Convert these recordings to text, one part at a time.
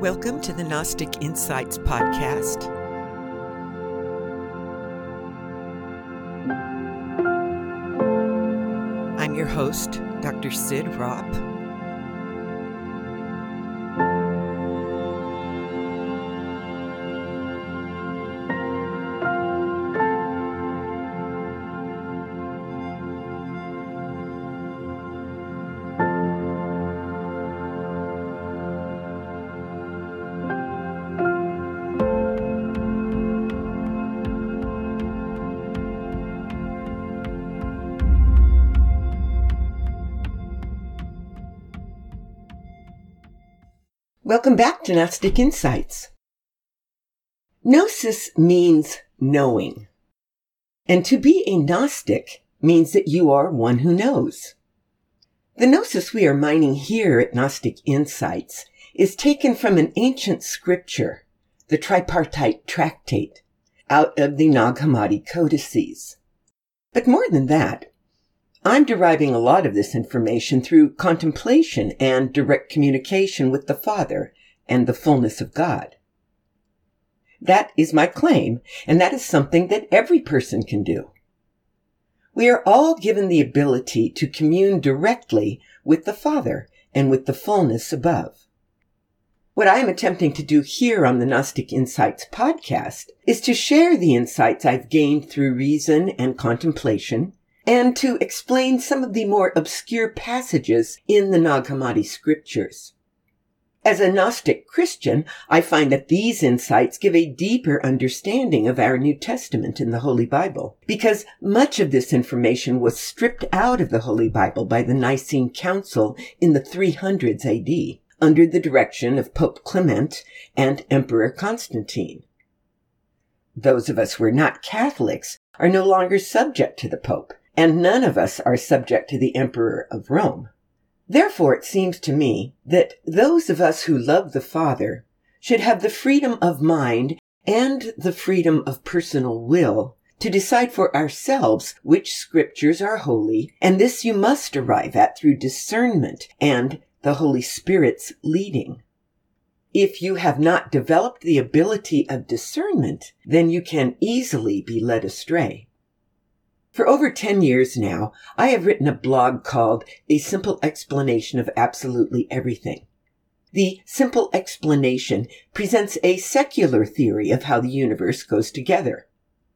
Welcome to the Gnostic Insights Podcast. I'm your host, Dr. Cyd Ropp. Welcome back to Gnostic Insights. Gnosis means knowing. And to be a Gnostic means that you are one who knows. The Gnosis we are mining here at Gnostic Insights is taken from an ancient scripture, the Tripartite Tractate, out of the Nag Hammadi codices. But more than that, I'm deriving a lot of this information through contemplation and direct communication with the Father and the fullness of God. That is my claim, and that is something that every person can do. We are all given the ability to commune directly with the Father and with the fullness above. What I am attempting to do here on the Gnostic Insights podcast is to share the insights I've gained through reason and contemplation and to explain some of the more obscure passages in the Nag Hammadi scriptures. As a Gnostic Christian, I find that these insights give a deeper understanding of our New Testament in the Holy Bible, because much of this information was stripped out of the Holy Bible by the Nicene Council in the 300s AD, under the direction of Pope Clement and Emperor Constantine. Those of us who are not Catholics are no longer subject to the Pope, and none of us are subject to the Emperor of Rome. Therefore, it seems to me that those of us who love the Father should have the freedom of mind and the freedom of personal will to decide for ourselves which scriptures are holy, and this you must arrive at through discernment and the Holy Spirit's leading. If you have not developed the ability of discernment, then you can easily be led astray. For over 10 years now, I have written a blog called A Simple Explanation of Absolutely Everything. The simple explanation presents a secular theory of how the universe goes together.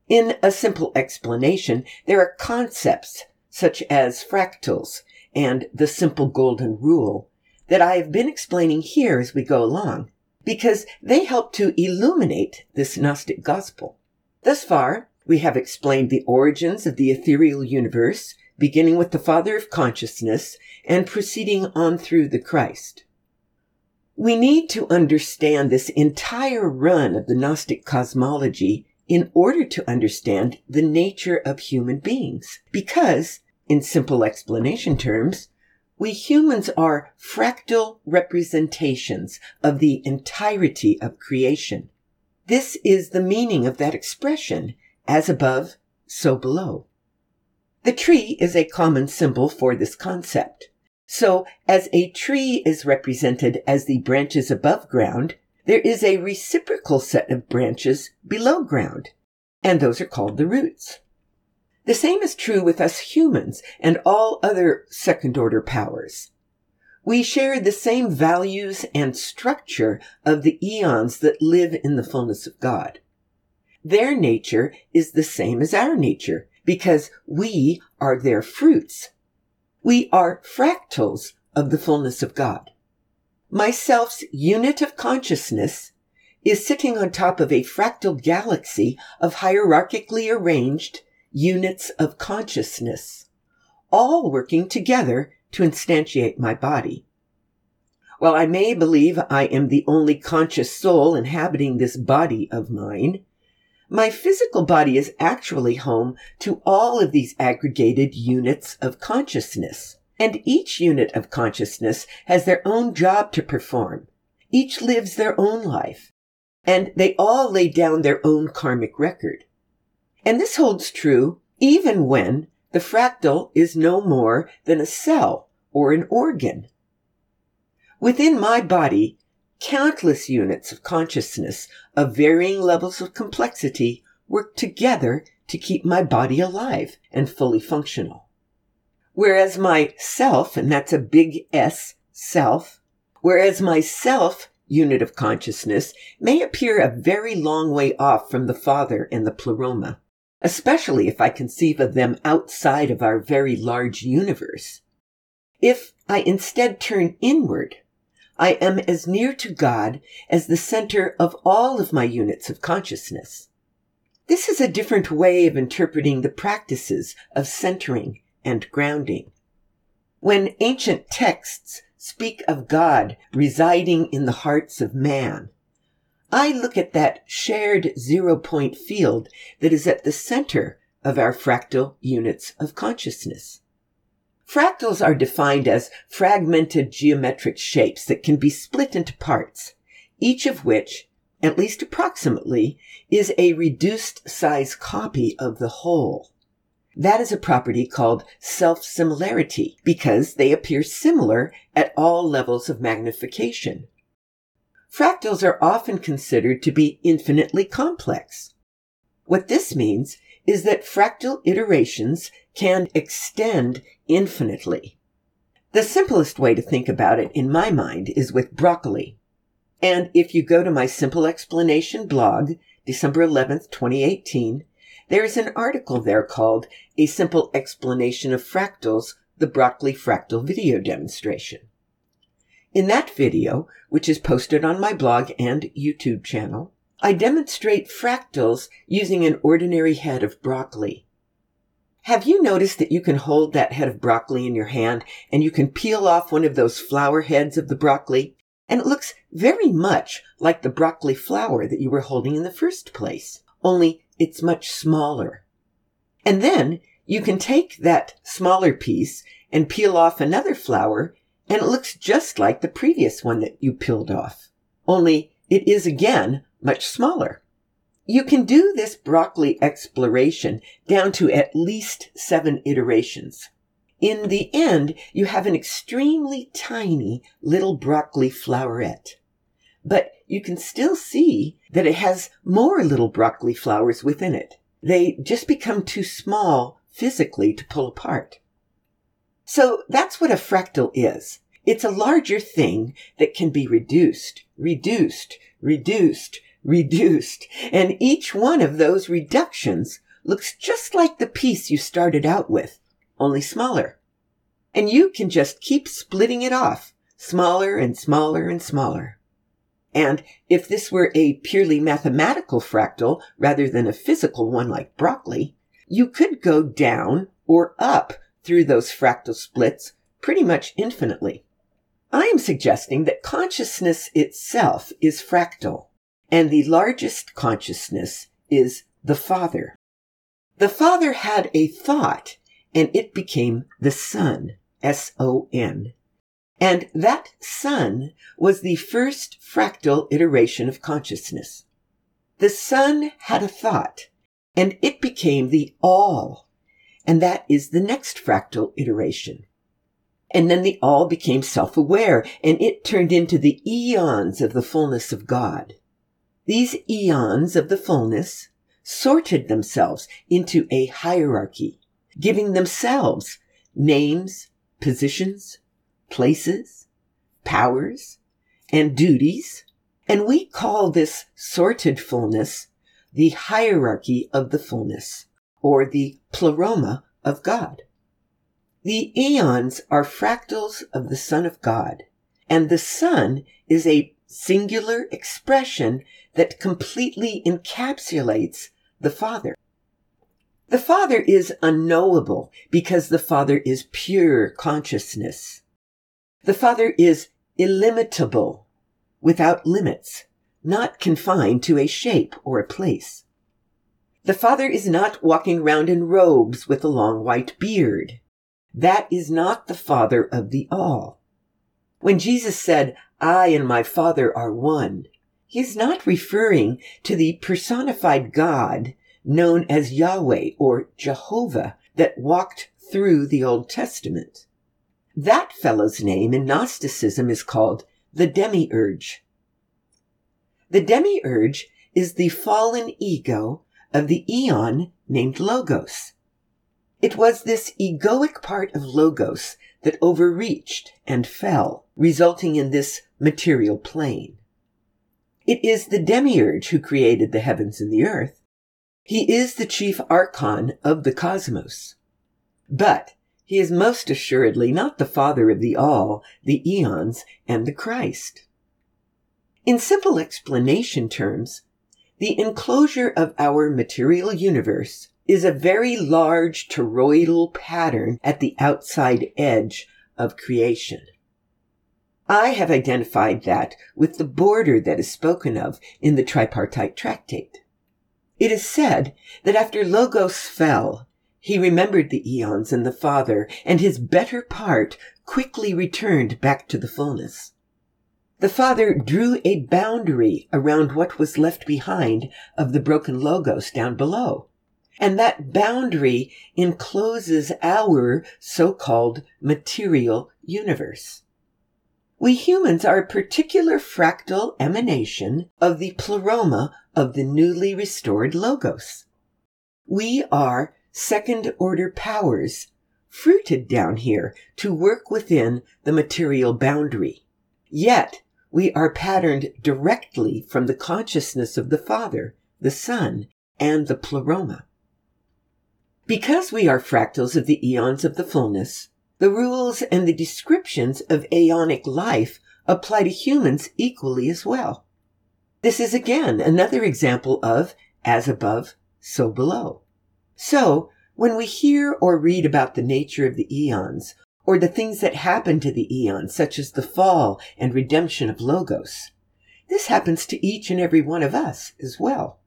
In a simple explanation, there are concepts such as fractals and the simple golden rule that I have been explaining here as we go along because they help to illuminate this Gnostic gospel. Thus far, we have explained the origins of the ethereal universe, beginning with the Father of Consciousness and proceeding on through the Christ. We need to understand this entire run of the Gnostic cosmology in order to understand the nature of human beings. Because, in simple explanation terms, we humans are fractal representations of the entirety of creation. This is the meaning of that expression, as above, so below. The tree is a common symbol for this concept. So, as a tree is represented as the branches above ground, there is a reciprocal set of branches below ground, and those are called the roots. The same is true with us humans and all other second order powers. We share the same values and structure of the eons that live in the fullness of God. Their nature is the same as our nature because we are their fruits. We are fractals of the fullness of God. Myself's unit of consciousness is sitting on top of a fractal galaxy of hierarchically arranged units of consciousness, all working together to instantiate my body. While I may believe I am the only conscious soul inhabiting this body of mine, my physical body is actually home to all of these aggregated units of consciousness. And each unit of consciousness has their own job to perform. Each lives their own life. And they all lay down their own karmic record. And this holds true even when the fractal is no more than a cell or an organ. Within my body, countless units of consciousness of varying levels of complexity work together to keep my body alive and fully functional. Whereas my self, and that's a big S, self, whereas my self unit of consciousness may appear a very long way off from the Father and the pleroma, especially if I conceive of them outside of our very large universe. If I instead turn inward, I am as near to God as the center of all of my units of consciousness. This is a different way of interpreting the practices of centering and grounding. When ancient texts speak of God residing in the hearts of man, I look at that shared zero point field that is at the center of our fractal units of consciousness. Fractals are defined as fragmented geometric shapes that can be split into parts, each of which, at least approximately, is a reduced size copy of the whole. That is a property called self-similarity because they appear similar at all levels of magnification. Fractals are often considered to be infinitely complex. What this means is that fractal iterations can extend infinitely. The simplest way to think about it in my mind is with broccoli. And if you go to my simple explanation blog, December 11th, 2018, there is an article there called A Simple Explanation of Fractals, the Broccoli Fractal Video Demonstration. In that video, which is posted on my blog and YouTube channel, I demonstrate fractals using an ordinary head of broccoli. Have you noticed that you can hold that head of broccoli in your hand and you can peel off one of those flower heads of the broccoli and it looks very much like the broccoli flower that you were holding in the first place, only it's much smaller. And then you can take that smaller piece and peel off another flower and it looks just like the previous one that you peeled off. Only it is again much smaller. You can do this broccoli exploration down to at least seven iterations. In the end, you have an extremely tiny little broccoli floweret. But you can still see that it has more little broccoli flowers within it. They just become too small physically to pull apart. So that's what a fractal is. It's a larger thing that can be reduced, reduced, reduced, reduced, and each one of those reductions looks just like the piece you started out with, only smaller. And you can just keep splitting it off, smaller and smaller and smaller. And if this were a purely mathematical fractal rather than a physical one like broccoli, you could go down or up through those fractal splits pretty much infinitely. I am suggesting that consciousness itself is fractal, and the largest consciousness is the Father. The Father had a thought, and it became the Son, S-O-N. And that Son was the first fractal iteration of consciousness. The Son had a thought, and it became the All, and that is the next fractal iteration. And then the All became self-aware, and it turned into the eons of the fullness of God. These eons of the fullness sorted themselves into a hierarchy, giving themselves names, positions, places, powers, and duties, and we call this sorted fullness the hierarchy of the fullness, or the pleroma of God. The eons are fractals of the Son of God, and the Son is a singular expression that completely encapsulates the Father. The Father is unknowable because the Father is pure consciousness. The Father is illimitable, without limits, not confined to a shape or a place. The Father is not walking round in robes with a long white beard. That is not the Father of the all. When Jesus said, I and my Father are one, he is not referring to the personified God known as Yahweh or Jehovah that walked through the Old Testament. That fellow's name in Gnosticism is called the demiurge. The demiurge is the fallen ego of the eon named Logos. It was this egoic part of Logos that overreached and fell, resulting in this material plane. It is the demiurge who created the heavens and the earth. He is the chief archon of the cosmos. But he is most assuredly not the father of the all, the eons, and the Christ. In simple explanation terms, the enclosure of our material universe is a very large toroidal pattern at the outside edge of creation. I have identified that with the border that is spoken of in the tripartite tractate. It is said that after Logos fell, he remembered the eons and the Father, and his better part quickly returned back to the fullness. The Father drew a boundary around what was left behind of the broken Logos down below. And that boundary encloses our so-called material universe. We humans are a particular fractal emanation of the pleroma of the newly restored Logos. We are second order powers fruited down here to work within the material boundary. Yet we are patterned directly from the consciousness of the Father, the Son, and the pleroma. Because we are fractals of the eons of the fullness, the rules and the descriptions of aeonic life apply to humans equally as well. This is again another example of as above, so below. So, when we hear or read about the nature of the eons, or the things that happen to the eons, such as the fall and redemption of Logos, this happens to each and every one of us as well.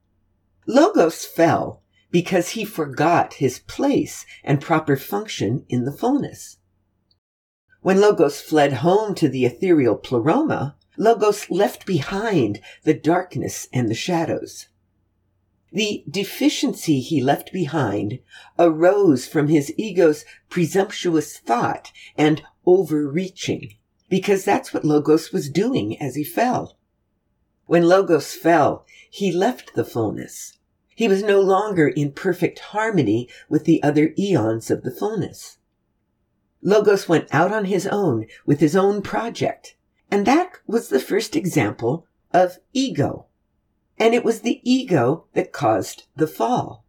Logos fell because he forgot his place and proper function in the fullness. When Logos fled home to the ethereal pleroma, Logos left behind the darkness and the shadows. The deficiency he left behind arose from his ego's presumptuous thought and overreaching, because that's what Logos was doing as he fell. When Logos fell, he left the fullness. He was no longer in perfect harmony with the other eons of the fullness. Logos went out on his own with his own project, and that was the first example of ego. And it was the ego that caused the fall.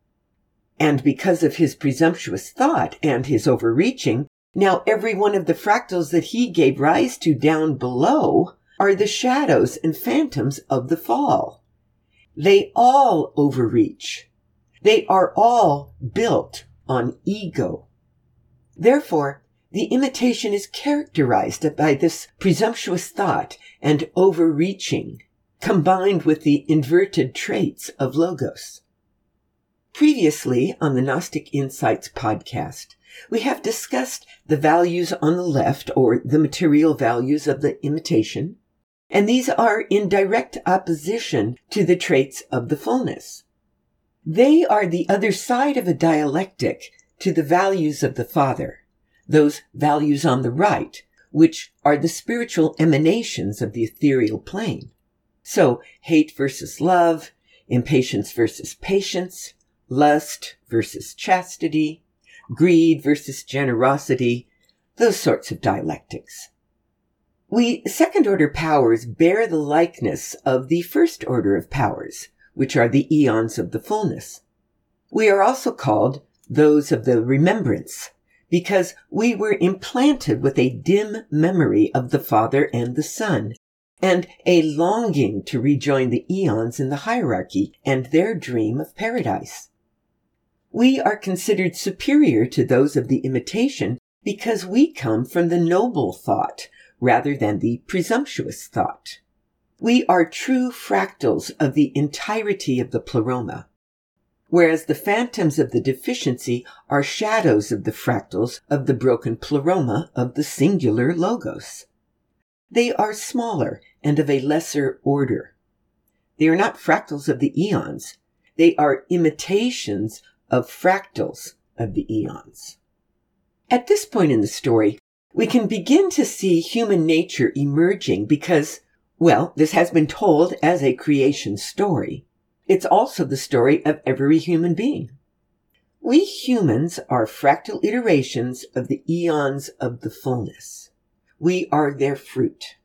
And because of his presumptuous thought and his overreaching, now every one of the fractals that he gave rise to down below are the shadows and phantoms of the fall. They all overreach. They are all built on ego. Therefore, the imitation is characterized by this presumptuous thought and overreaching combined with the inverted traits of Logos. Previously on the Gnostic Insights podcast, we have discussed the values on the left or the material values of the imitation, and these are in direct opposition to the traits of the fullness. They are the other side of a dialectic to the values of the Father, those values on the right, which are the spiritual emanations of the ethereal plane. So hate versus love, impatience versus patience, lust versus chastity, greed versus generosity, those sorts of dialectics. We second order powers bear the likeness of the first order of powers, which are the eons of the fullness. We are also called those of the remembrance, because we were implanted with a dim memory of the Father and the Son, and a longing to rejoin the eons in the hierarchy and their dream of paradise. We are considered superior to those of the imitation because we come from the noble thought rather than the presumptuous thought. We are true fractals of the entirety of the pleroma, whereas the phantoms of the deficiency are shadows of the fractals of the broken pleroma of the singular logos. They are smaller and of a lesser order. They are not fractals of the eons. They are imitations of fractals of the eons. At this point in the story, we can begin to see human nature emerging because Well, this has been told as a creation story. It's also the story of every human being. We humans are fractal iterations of the eons of the fullness. We are their fruit.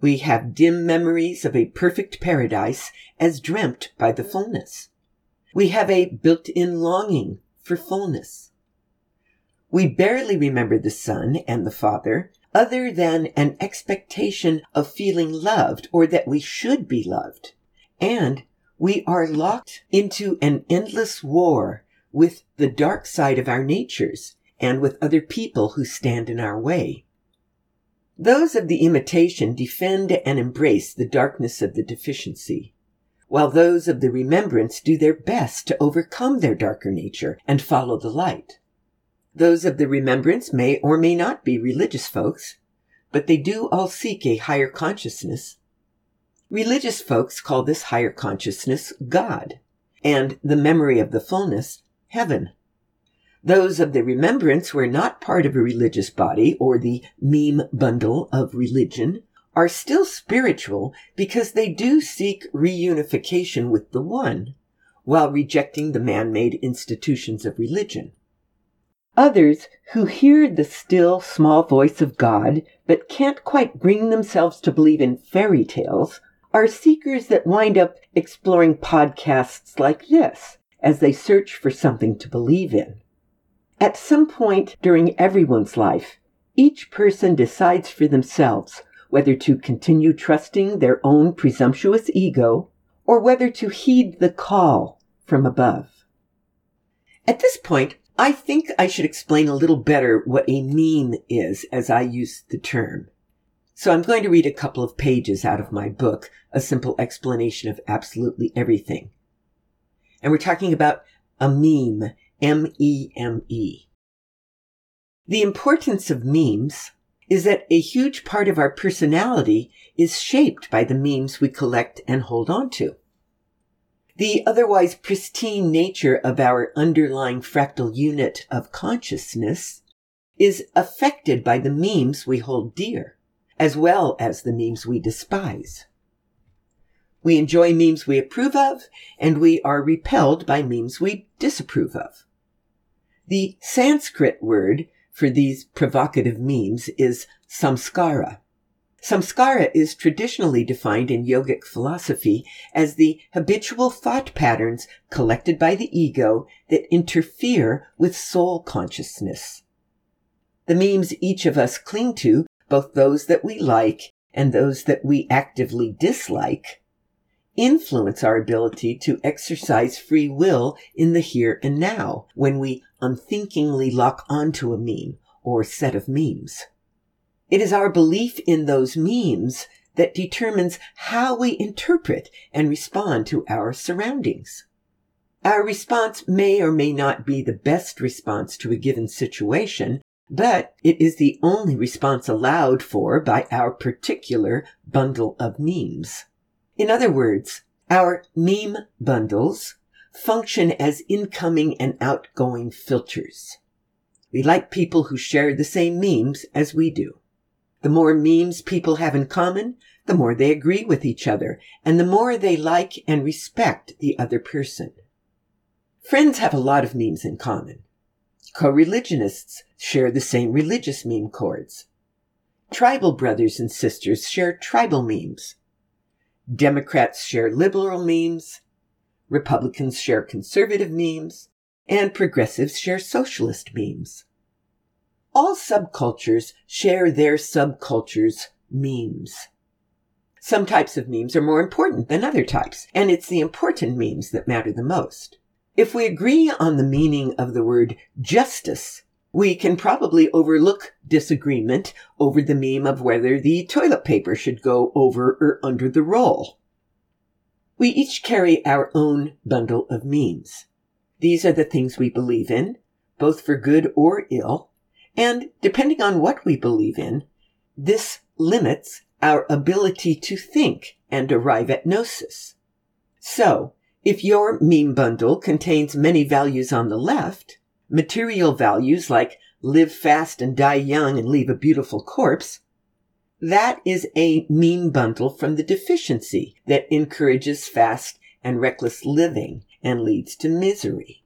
We have dim memories of a perfect paradise as dreamt by the fullness. We have a built-in longing for fullness. We barely remember the Son and the Father other than an expectation of feeling loved or that we should be loved. And we are locked into an endless war with the dark side of our natures and with other people who stand in our way. Those of the imitation defend and embrace the darkness of the deficiency, while those of the remembrance do their best to overcome their darker nature and follow the light. Those of the remembrance may or may not be religious folks, but they do all seek a higher consciousness. Religious folks call this higher consciousness God, and the memory of the fullness heaven. Those of the remembrance who are not part of a religious body or the meme bundle of religion are still spiritual because they do seek reunification with the One, while rejecting the man-made institutions of religion. Others who hear the still small voice of God but can't quite bring themselves to believe in fairy tales are seekers that wind up exploring podcasts like this as they search for something to believe in. At some point during everyone's life, each person decides for themselves whether to continue trusting their own presumptuous ego or whether to heed the call from above. At this point, I think I should explain a little better what a meme is as I use the term. So I'm going to read a couple of pages out of my book, A Simple Explanation of Absolutely Everything. And we're talking about a meme, M-E-M-E. The importance of memes is that a huge part of our personality is shaped by the memes we collect and hold on to. The otherwise pristine nature of our underlying fractal unit of consciousness is affected by the memes we hold dear, as well as the memes we despise. We enjoy memes we approve of, and we are repelled by memes we disapprove of. The Sanskrit word for these provocative memes is samskara. Samskara is traditionally defined in yogic philosophy as the habitual thought patterns collected by the ego that interfere with soul consciousness. The memes each of us cling to, both those that we like and those that we actively dislike, influence our ability to exercise free will in the here and now when we unthinkingly lock onto a meme or set of memes. It is our belief in those memes that determines how we interpret and respond to our surroundings. Our response may or may not be the best response to a given situation, but it is the only response allowed for by our particular bundle of memes. In other words, our meme bundles function as incoming and outgoing filters. We like people who share the same memes as we do. The more memes people have in common, the more they agree with each other, and the more they like and respect the other person. Friends have a lot of memes in common. Co-religionists share the same religious meme chords. Tribal brothers and sisters share tribal memes. Democrats share liberal memes, Republicans share conservative memes, and progressives share socialist memes. All subcultures share their subcultures' memes. Some types of memes are more important than other types, and it's the important memes that matter the most. If we agree on the meaning of the word justice, we can probably overlook disagreement over the meme of whether the toilet paper should go over or under the roll. We each carry our own bundle of memes. These are the things we believe in, both for good or ill, and depending on what we believe in, this limits our ability to think and arrive at gnosis. So, if your meme bundle contains many values on the left, material values like live fast and die young and leave a beautiful corpse, That is a meme bundle from the deficiency that encourages fast and reckless living and leads to misery.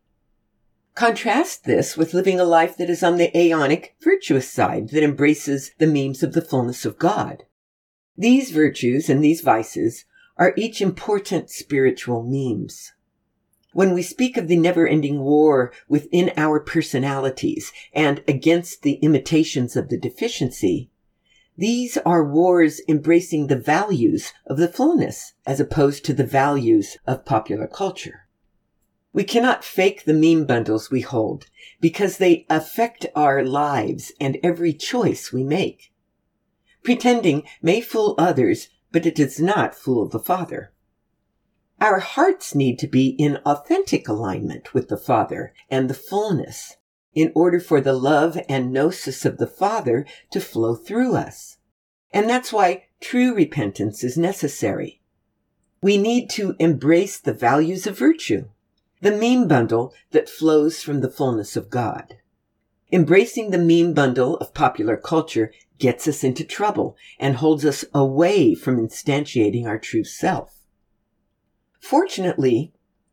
Contrast this with living a life that is on the aeonic, virtuous side that embraces the memes of the fullness of God. These virtues and these vices are each important spiritual memes. When we speak of the never ending war within our personalities and against the imitations of the deficiency, these are wars embracing the values of the fullness as opposed to the values of popular culture. We cannot fake the meme bundles we hold because they affect our lives and every choice we make. Pretending may fool others, but it does not fool the Father. Our hearts need to be in authentic alignment with the Father and the fullness in order for the love and gnosis of the Father to flow through us. And that's why true repentance is necessary. We need to embrace the values of virtue, the meme bundle that flows from the fullness of God. Embracing the meme bundle of popular culture gets us into trouble and holds us away from instantiating our true self. Fortunately,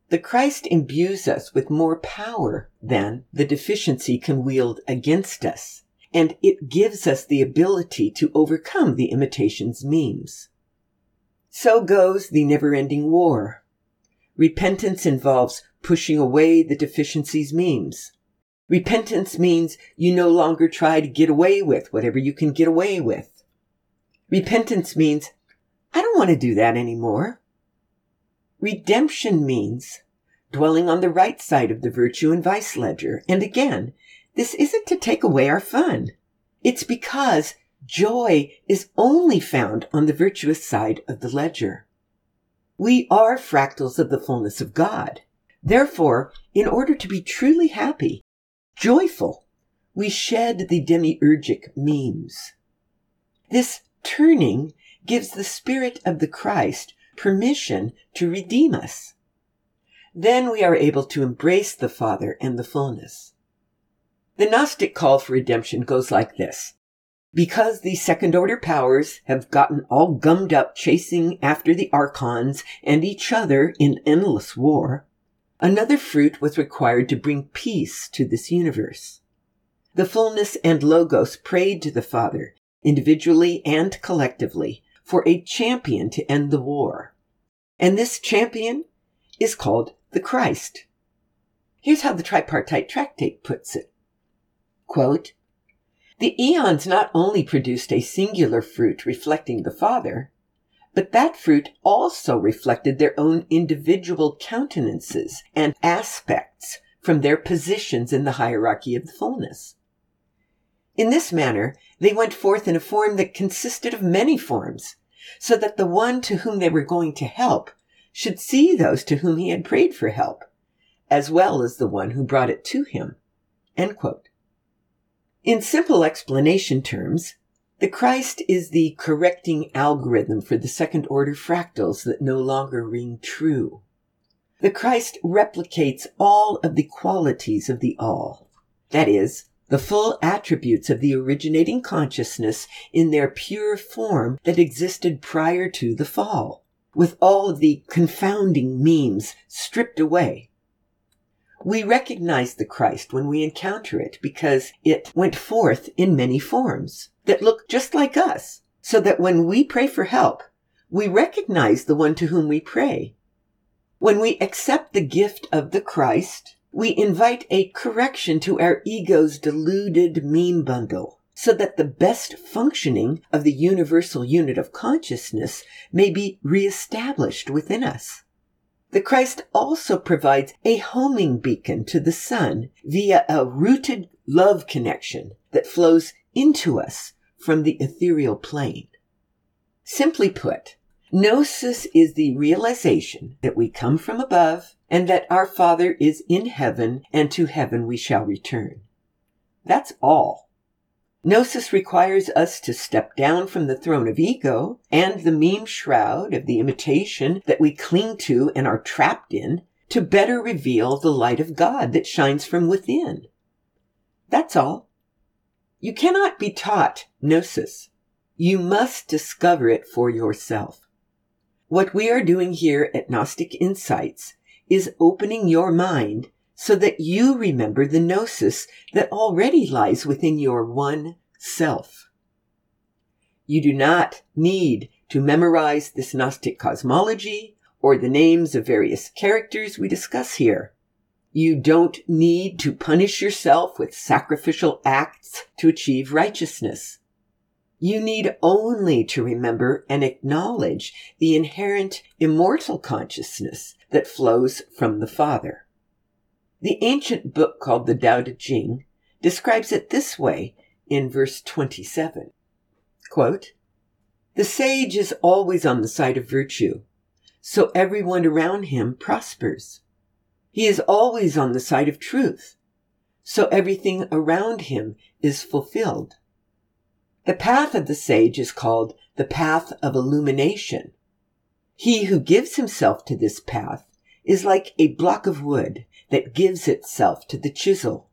the Christ imbues us with more power than the deficiency can wield against us, and it gives us the ability to overcome the imitation's memes. So goes the never ending war. Repentance involves pushing away the deficiency's memes. Repentance means you no longer try to get away with whatever you can get away with. Repentance means, I don't want to do that anymore. Redemption means dwelling on the right side of the virtue and vice ledger. And again, this isn't to take away our fun. It's because joy is only found on the virtuous side of the ledger. We are fractals of the fullness of God. Therefore, in order to be truly happy, joyful, we shed the demiurgic memes. This turning gives the spirit of the Christ permission to redeem us. Then we are able to embrace the Father and the fullness. The Gnostic call for redemption goes like this. Because the second order powers have gotten all gummed up chasing after the archons and each other in endless war, another fruit was required to bring peace to this universe. The fullness and logos prayed to the Father, individually and collectively, for a champion to end the war. And this champion is called the Christ. Here's how the tripartite tractate puts it. Quote, the eons not only produced a singular fruit reflecting the Father, but that fruit also reflected their own individual countenances and aspects from their positions in the hierarchy of the fullness. In this manner, they went forth in a form that consisted of many forms, so that the one to whom they were going to help should see those to whom he had prayed for help, as well as the one who brought it to him. In simple explanation terms, the Christ is the correcting algorithm for the second order fractals that no longer ring true. The Christ replicates all of the qualities of the all. That is, the full attributes of the originating consciousness in their pure form that existed prior to the fall, with all of the confounding memes stripped away. We recognize the Christ when we encounter it because it went forth in many forms that look just like us, so that when we pray for help, we recognize the one to whom we pray. When we accept the gift of the Christ, we invite a correction to our ego's deluded meme bundle so that the best functioning of the universal unit of consciousness may be reestablished within us. The Christ also provides a homing beacon to the Son via a rooted love connection that flows into us from the ethereal plane. Simply put, Gnosis is the realization that we come from above and that our Father is in heaven and to heaven we shall return. That's all. Gnosis requires us to step down from the throne of ego and the meme shroud of the imitation that we cling to and are trapped in to better reveal the light of God that shines from within. That's all. You cannot be taught gnosis You must discover it for yourself. What we are doing here at Gnostic Insights is opening your mind so that you remember the gnosis that already lies within your one self. You do not need to memorize this Gnostic cosmology or the names of various characters we discuss here. You don't need to punish yourself with sacrificial acts to achieve righteousness. You need only to remember and acknowledge the inherent immortal consciousness that flows from the Father. The ancient book called the Tao Te Ching describes it this way in verse 27. Quote, the sage is always on the side of virtue, so everyone around him prospers. He is always on the side of truth, so everything around him is fulfilled. The path of the sage is called the path of illumination. He who gives himself to this path is like a block of wood that gives itself to the chisel.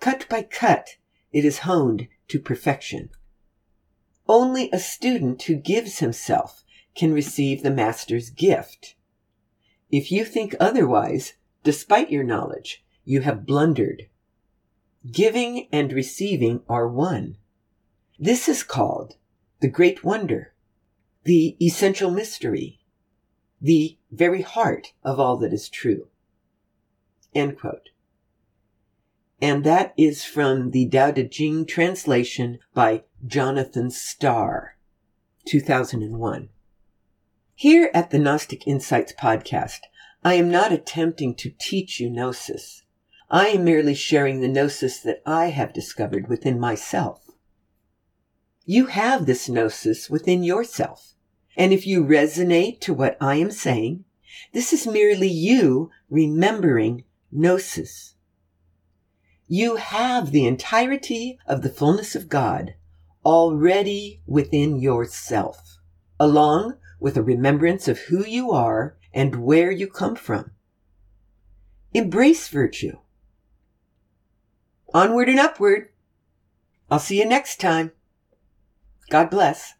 Cut by cut, it is honed to perfection. Only a student who gives himself can receive the master's gift. If you think otherwise, despite your knowledge, you have blundered. Giving and receiving are one. This is called the great wonder, the essential mystery, the very heart of all that is true. End quote. And that is from the Tao Te Ching translation by Jonathan Star, 2001. Here at the Gnostic Insights podcast, I am not attempting to teach you Gnosis. I am merely sharing the Gnosis that I have discovered within myself. You have this gnosis within yourself. And if you resonate to what I am saying, this is merely you remembering gnosis. You have the entirety of the fullness of God already within yourself, along with a remembrance of who you are and where you come from. Embrace virtue. Onward and upward. I'll see you next time. God bless.